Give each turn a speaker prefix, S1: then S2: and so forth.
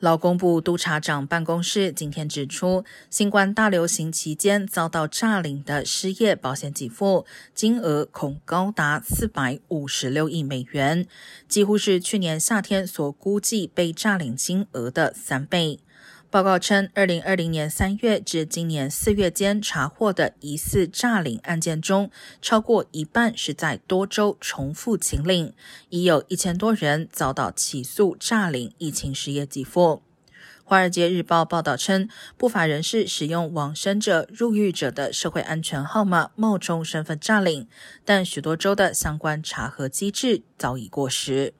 S1: 劳工部督察长办公室今天指出，新冠大流行期间遭到诈领的失业保险给付金额恐高达四百五十六亿美元，几乎是去年夏天所估计被诈领金额的三倍。报告称，二零二零年三月至今年四月间查获的疑似诈领案件中，超过一半是在多州重复请领，已有一千多人遭到起诉诈领疫情失业给付。华尔街日报报道称，不法人士使用往生者、入狱者的社会安全号码冒充身份诈领，但许多州的相关查核机制早已过时。